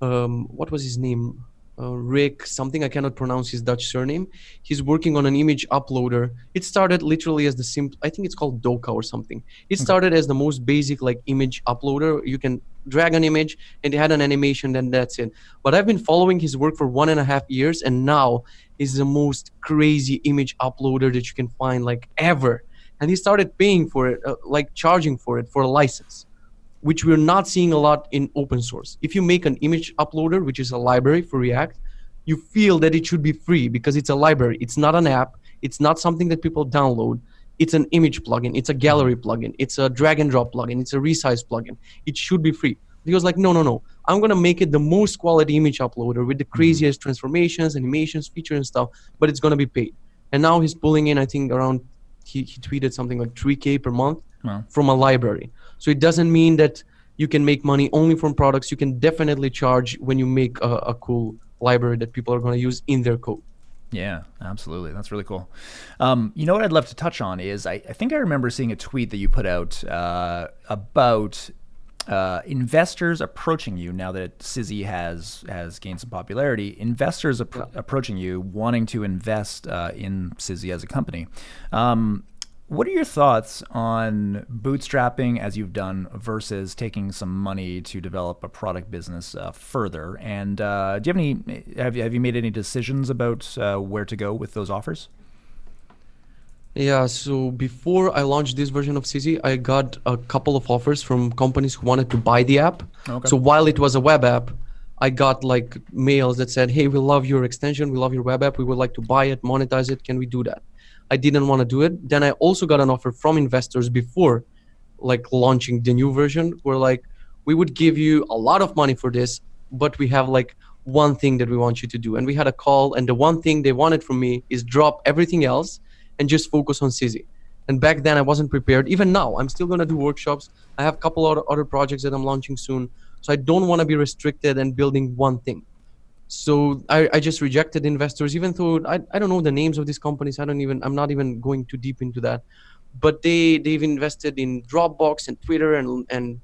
um, what was his name? uh, Rik, something I cannot pronounce his Dutch surname. He's working on an image uploader. It started literally as the simple, I think it's called Doka or something. It started as the most basic like image uploader. You can drag an image and it had an animation, and that's it. But I've been following his work for one and a half years, and now is the most crazy image uploader that you can find like ever. And he started paying for it, uh, like charging for it for a license which we're not seeing a lot in open source. If you make an image uploader, which is a library for React, you feel that it should be free because it's a library. It's not an app. It's not something that people download. It's an image plugin. It's a gallery plugin. It's a drag and drop plugin. It's a resize plugin. It should be free. He was like, no, no, no. I'm gonna make it the most quality image uploader with the mm-hmm. craziest transformations, animations, features, and stuff. But it's gonna be paid. And now he's pulling in, I think, around. He, he tweeted something like 3k per month wow. from a library. So it doesn't mean that you can make money only from products. You can definitely charge when you make a, a cool library that people are going to use in their code. Yeah, absolutely. That's really cool. Um, you know what I'd love to touch on is I, I, think I remember seeing a tweet that you put out uh, about uh, investors approaching you now that Sizzy has has gained some popularity. Investors approaching you wanting to invest uh, in Sizzy as a company. Um, what are your thoughts on bootstrapping as you've done versus taking some money to develop a product business uh, further? And uh, do you have any have you, have you made any decisions about uh, where to go with those offers? Yeah, so before I launched this version of Sizzy, I got a couple of offers from companies who wanted to buy the app. Okay. So while it was a web app, I got like mails that said, "Hey, we love your extension, we love your web app, we would like to buy it, monetize it. Can we do that?" I didn't want to do it. Then I also got an offer from investors before like launching the new version where like we would give you a lot of money for this, but we have like one thing that we want you to do. And we had a call and the one thing they wanted from me is drop everything else and just focus on Sizzy. And back then I wasn't prepared. Even now, I'm still gonna do workshops. I have a couple of other projects that I'm launching soon. So I don't want to be restricted and building one thing so I, I just rejected investors even though I, I don't know the names of these companies i don't even i'm not even going too deep into that but they they've invested in dropbox and twitter and and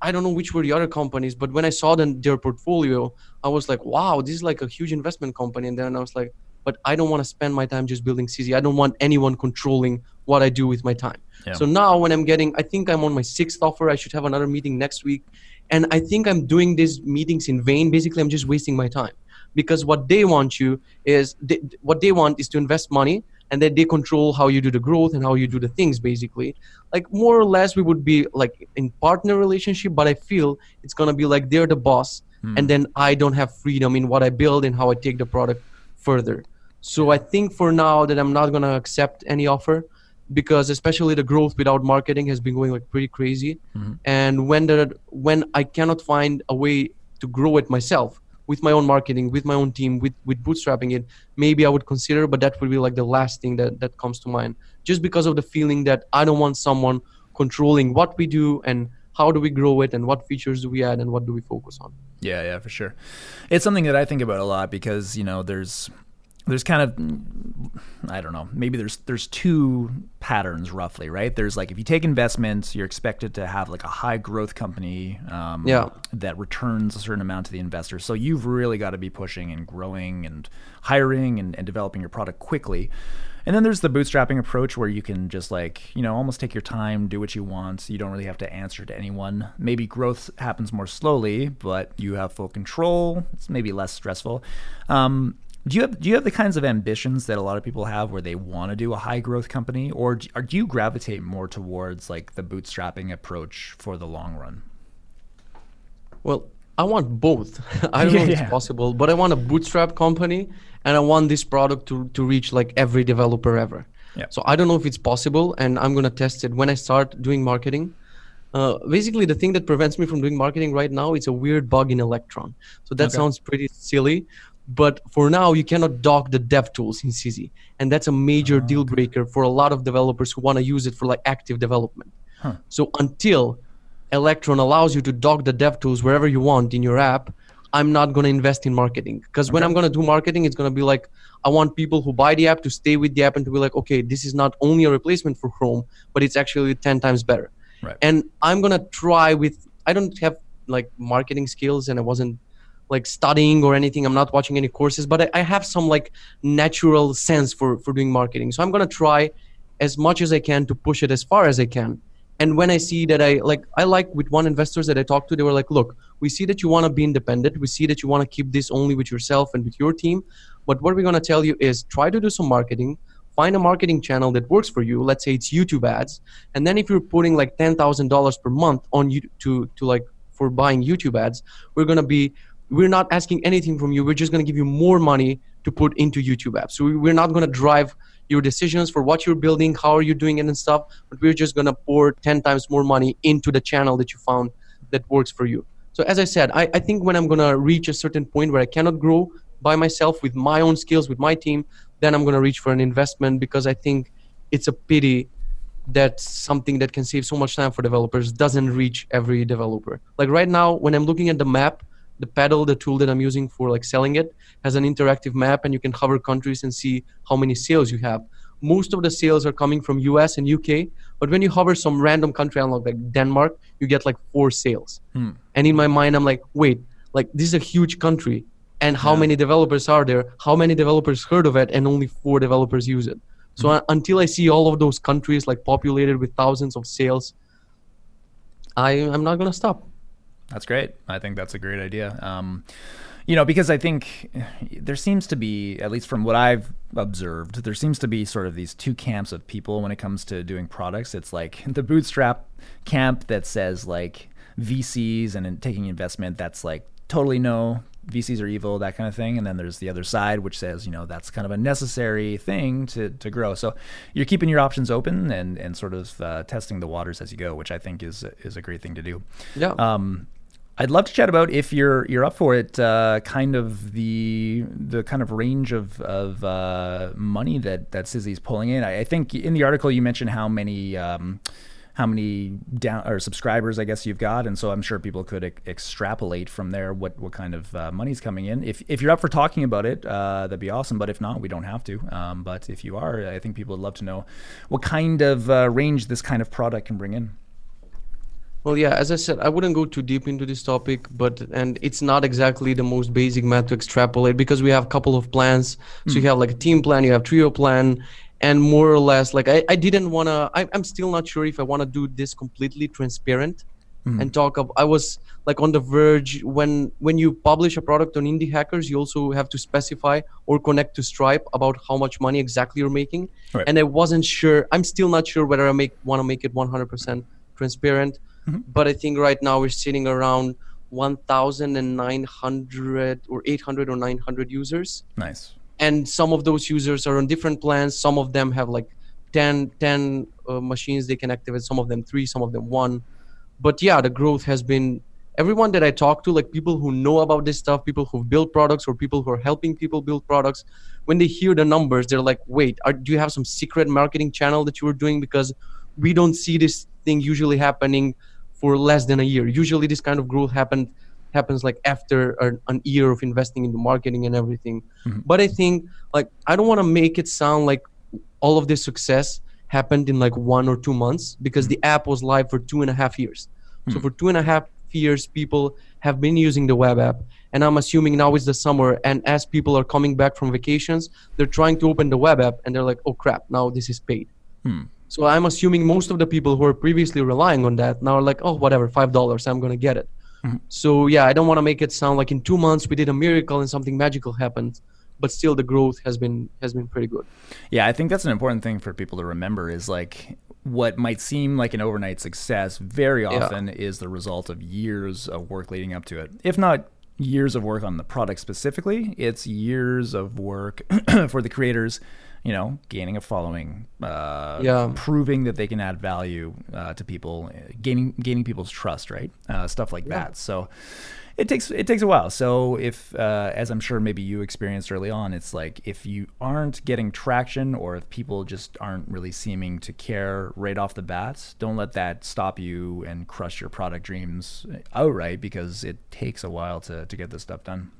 i don't know which were the other companies but when i saw them, their portfolio i was like wow this is like a huge investment company and then i was like but i don't want to spend my time just building Sizzy i don't want anyone controlling what i do with my time. Yeah. so now when i'm getting i think i'm on my sixth offer i should have another meeting next week. And i think i'm doing these meetings in vain. Basically i'm just wasting my time. Because what they want you is they, what they want is to invest money and then they control how you do the growth and how you do the things basically. Like more or less we would be like in partner relationship but i feel it's going to be like they're the boss hmm. and then i don't have freedom in what i build and how i take the product further so i think for now that i'm not going to accept any offer because especially the growth without marketing has been going like pretty crazy. Mm-hmm. and when the when i cannot find a way to grow it myself with my own marketing with my own team with with bootstrapping it maybe i would consider but that would be like the last thing that that comes to mind. Just because of the feeling that i don't want someone controlling what we do and how do we grow it and what features do we add and what do we focus on. Yeah yeah for sure. It's something that i think about a lot because you know there's there's kind of I don't know, maybe there's there's two patterns roughly, right? There's like if you take investments, you're expected to have like a high growth company um, yeah. that returns a certain amount to the investors. So you've really got to be pushing and growing and hiring and, and developing your product quickly. And then there's the bootstrapping approach where you can just like, you know, almost take your time, do what you want. You don't really have to answer to anyone. Maybe growth happens more slowly, but you have full control. It's maybe less stressful. Um, do you have do you have the kinds of ambitions that a lot of people have where they want to do a high growth company, or do, or do you gravitate more towards like the bootstrapping approach for the long run? Well, I want both. [LAUGHS] I don't yeah, know if it's possible, but I want a bootstrap company, and I want this product to to reach like every developer ever. Yeah. So I don't know if it's possible, and I'm gonna test it when I start doing marketing. Uh, basically, the thing that prevents me from doing marketing right now is a weird bug in Electron. So that okay. sounds pretty silly, but for now you cannot dock the dev tools in Sizzy and that's a major oh, deal breaker for a lot of developers who want to use it for like active development. Huh. So until Electron allows you to dock the dev tools wherever you want in your app, I'm not going to invest in marketing because okay. when I'm going to do marketing, it's going to be like I want people who buy the app to stay with the app and to be like, okay, this is not only a replacement for Chrome, but it's actually 10 times better. Right. And I'm going to try with I don't have like marketing skills and I wasn't like studying or anything. I'm not watching any courses, but I, I have some like natural sense for for doing marketing. So I'm gonna try as much as I can to push it as far as I can. And when I see that I like, I like with one investors that I talked to, they were like, look, we see that you want to be independent. We see that you want to keep this only with yourself and with your team. But what we're going to tell you is try to do some marketing, find a marketing channel that works for you. Let's say it's YouTube ads. And then if you're putting like $10,000 per month on you to, to like for buying YouTube ads, we're going to be, we're not asking anything from you. We're just going to give you more money to put into YouTube apps. So we're not going to drive your decisions for what you're building, how are you doing it and stuff, but we're just gonna pour 10 times more money into the channel that you found that works for you. So as I said, I, I think when I'm gonna reach a certain point where I cannot grow by myself with my own skills, with my team, then I'm gonna reach for an investment because I think it's a pity that something that can save so much time for developers doesn't reach every developer. Like right now, when I'm looking at the map, the Paddle, the tool that I'm using for like selling it, has an interactive map and you can hover countries and see how many sales you have. Most of the sales are coming from US and UK, but when you hover some random country unlock like Denmark, you get like four sales. Hmm. And in my mind, I'm like, wait, like this is a huge country. And how yeah. many developers are there? How many developers heard of it? And only four developers use it. So mm-hmm. until I see all of those countries like populated with thousands of sales, I I'm not gonna stop. That's great. I think that's a great idea. Um, you know, because I think there seems to be, at least from what I've observed, there seems to be sort of these two camps of people when it comes to doing products. It's like [LAUGHS] the bootstrap camp that says like VCs and taking investment, that's like totally no, VCs are evil, that kind of thing. And then there's the other side, which says, you know, that's kind of a necessary thing to, to grow. So you're keeping your options open and, and sort of uh, testing the waters as you go, which I think is, is a great thing to do. Yeah. Um, I'd love to chat about if you're you're up for it. Uh, kind of the the kind of range of of uh, money that that Sizzy's pulling in. I, I, think in the article you mentioned how many. Um, how many down or subscribers I guess you've got, and so I'm sure people could e- extrapolate from there what what kind of uh, money's coming in. If if you're up for talking about it, uh, that'd be awesome. But if not, we don't have to. Um, but if you are, I think people would love to know what kind of uh, range this kind of product can bring in. Well, yeah, as I said, I wouldn't go too deep into this topic, but and it's not exactly the most basic math to extrapolate because we have a couple of plans. So you hmm. have like a team plan, you have trio plan, and more or less, like I, I didn't wanna. I, I'm still not sure if I wanna do this completely transparent mm. and talk. Of, I was like on the verge when when you publish a product on Indie Hackers, you also have to specify or connect to Stripe about how much money exactly you're making. Right. And I wasn't sure. I'm still not sure whether I make want to make it 100% transparent Mm-hmm. But I think right now we're sitting around 1,900 or 800 or 900 users. Nice. And some of those users are on different plans. Some of them have like 10, 10 uh, machines they can activate, some of them three, some of them one. But yeah, the growth has been everyone that I talk to, like people who know about this stuff, people who've built products or people who are helping people build products, when they hear the numbers, they're like, wait, are, do you have some secret marketing channel that you were doing? Because we don't see this thing usually happening for less than a year. Usually, this kind of growth happen, happens like after an, an year of investing in the marketing and everything. Mm-hmm. But I think like I don't want to make it sound like all of this success happened in like one or two months because mm-hmm. the app was live for two and a half years. Mm-hmm. So for two and a half years, people have been using the web app. And I'm assuming now is the summer, and as people are coming back from vacations, they're trying to open the web app, and they're like, "Oh crap! Now this is paid." So I'm assuming most of the people who are previously relying on that now are like, oh, whatever, five dollars, I'm gonna get it. Mm-hmm. So yeah, I don't want to make it sound like in two months we did a miracle and something magical happened, but still the growth has been has been pretty good. Yeah, I think that's an important thing for people to remember is like what might seem like an overnight success very often yeah. is the result of years of work leading up to it. If not years of work on the product specifically, it's years of work [CLEARS THROAT] for the creators you know, gaining a following, uh, yeah. proving that they can add value uh, to people, gaining gaining people's trust, right? Uh, stuff like yeah. that. So it takes it takes a while. So if, uh, as I'm sure maybe you experienced early on, it's like if you aren't getting traction or if people just aren't really seeming to care right off the bat, don't let that stop you and crush your product dreams outright because it takes a while to to get this stuff done.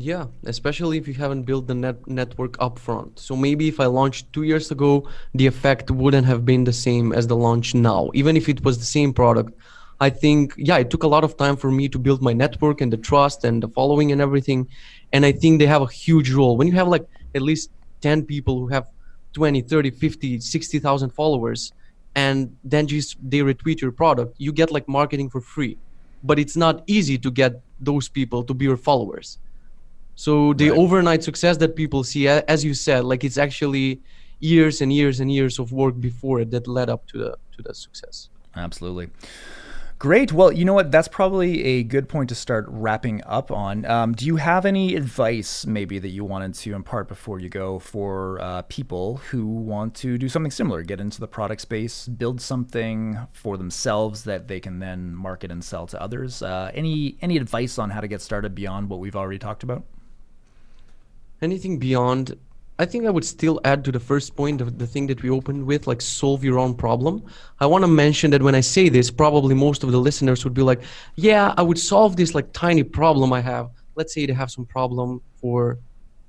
Yeah, especially if you haven't built the net network upfront. So maybe if I launched two years ago, the effect wouldn't have been the same as the launch now. Even if it was the same product, I think, yeah, it took a lot of time for me to build my network and the trust and the following and everything. And I think they have a huge role. When you have like at least 10 people who have 20, 30, 50, 60,000 followers, and then just they retweet your product, you get like marketing for free. But it's not easy to get those people to be your followers. So the right. overnight success that people see, as you said, like it's actually years and years and years of work before it that led up to the to the success. Absolutely. Great. Well, you know what? That's probably a good point to start wrapping up on. Um, do you have any advice, maybe, that you wanted to impart before you go for uh, people who want to do something similar, get into the product space, build something for themselves that they can then market and sell to others? Uh, any any advice on how to get started beyond what we've already talked about? Anything beyond I think I would still add to the first point, the, the thing that we opened with, like solve your own problem. I want to mention that when I say this, probably most of the listeners would be like, yeah, I would solve this like tiny problem I have. Let's say they have some problem for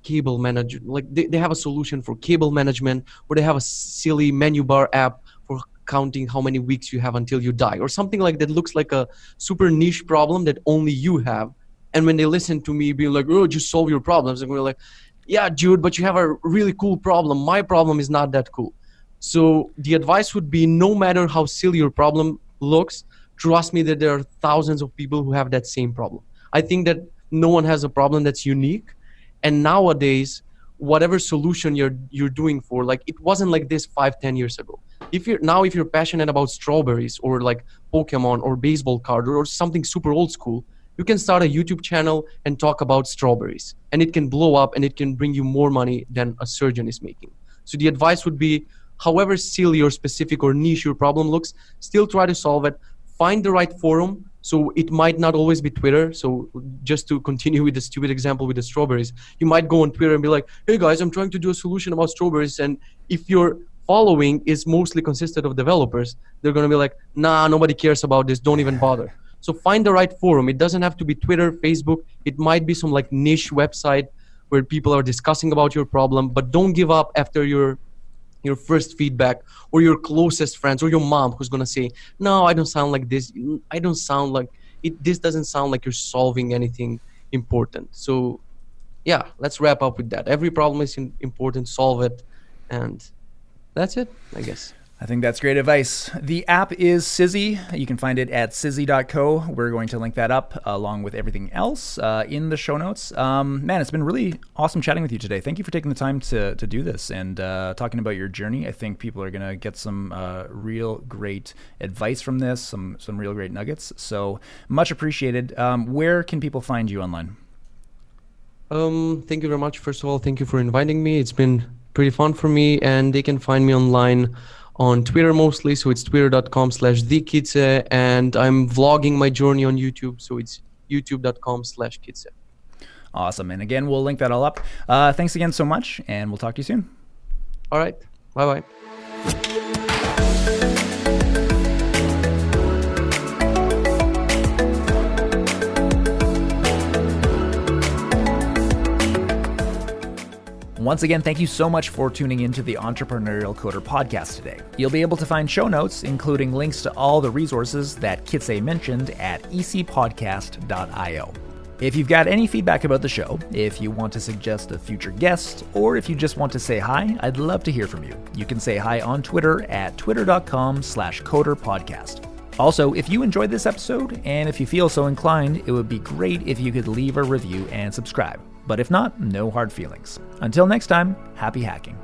cable management, like they, they have a solution for cable management, or they have a silly menu bar app for counting how many weeks you have until you die, or something like that looks like a super niche problem that only you have. And when they listen to me being like, oh, just solve your problems, and we're like, yeah, dude, but you have a really cool problem. My problem is not that cool. So the advice would be no matter how silly your problem looks, trust me that there are thousands of people who have that same problem. I think that no one has a problem that's unique. And nowadays, whatever solution you're you're doing for, like it wasn't like this five, ten years ago. If you're now if you're passionate about strawberries or like Pokemon or baseball card or, or something super old school, you can start a YouTube channel and talk about strawberries, and it can blow up and it can bring you more money than a surgeon is making. So the advice would be, however silly or specific or niche your problem looks, still try to solve it. Find the right forum. So it might not always be Twitter. So just to continue with the stupid example with the strawberries, you might go on Twitter and be like, "Hey guys, I'm trying to do a solution about strawberries," and if your following is mostly consisted of developers, they're gonna be like, "Nah, nobody cares about this. Don't even bother." So find the right forum. It doesn't have to be Twitter, Facebook. It might be some like niche website where people are discussing about your problem, but don't give up after your your first feedback or your closest friends or your mom who's to say, "No, I don't sound like this. I don't sound like it this doesn't sound like you're solving anything important." So yeah, let's wrap up with that. Every problem is important, solve it and that's it, I guess. I think that's great advice. The app is Sizzy. You can find it at sizzy.co. We're going to link that up along with everything else uh, in the show notes. Um, man, it's been really awesome chatting with you today. Thank you for taking the time to, to do this and uh, talking about your journey. I think people are going to get some uh, real great advice from this, some, some real great nuggets. So much appreciated. Um, where can people find you online? Um, thank you very much. First of all, thank you for inviting me. It's been pretty fun for me, and they can find me online on Twitter mostly. So it's twitter.com slash thekitze. And I'm vlogging my journey on YouTube. So it's youtube.com slash kitze. Awesome. And again, we'll link that all up. Uh, thanks again so much, and we'll talk to you soon. All right. Bye bye. Once again, thank you so much for tuning into the Entrepreneurial Coder podcast today. You'll be able to find show notes, including links to all the resources that Kitze mentioned at ecpodcast.io. If you've got any feedback about the show, if you want to suggest a future guest, or if you just want to say hi, I'd love to hear from you. You can say hi on Twitter at twitter.com slash coderpodcast. Also, if you enjoyed this episode, and if you feel so inclined, it would be great if you could leave a review and subscribe. But if not, no hard feelings. Until next time, happy hacking.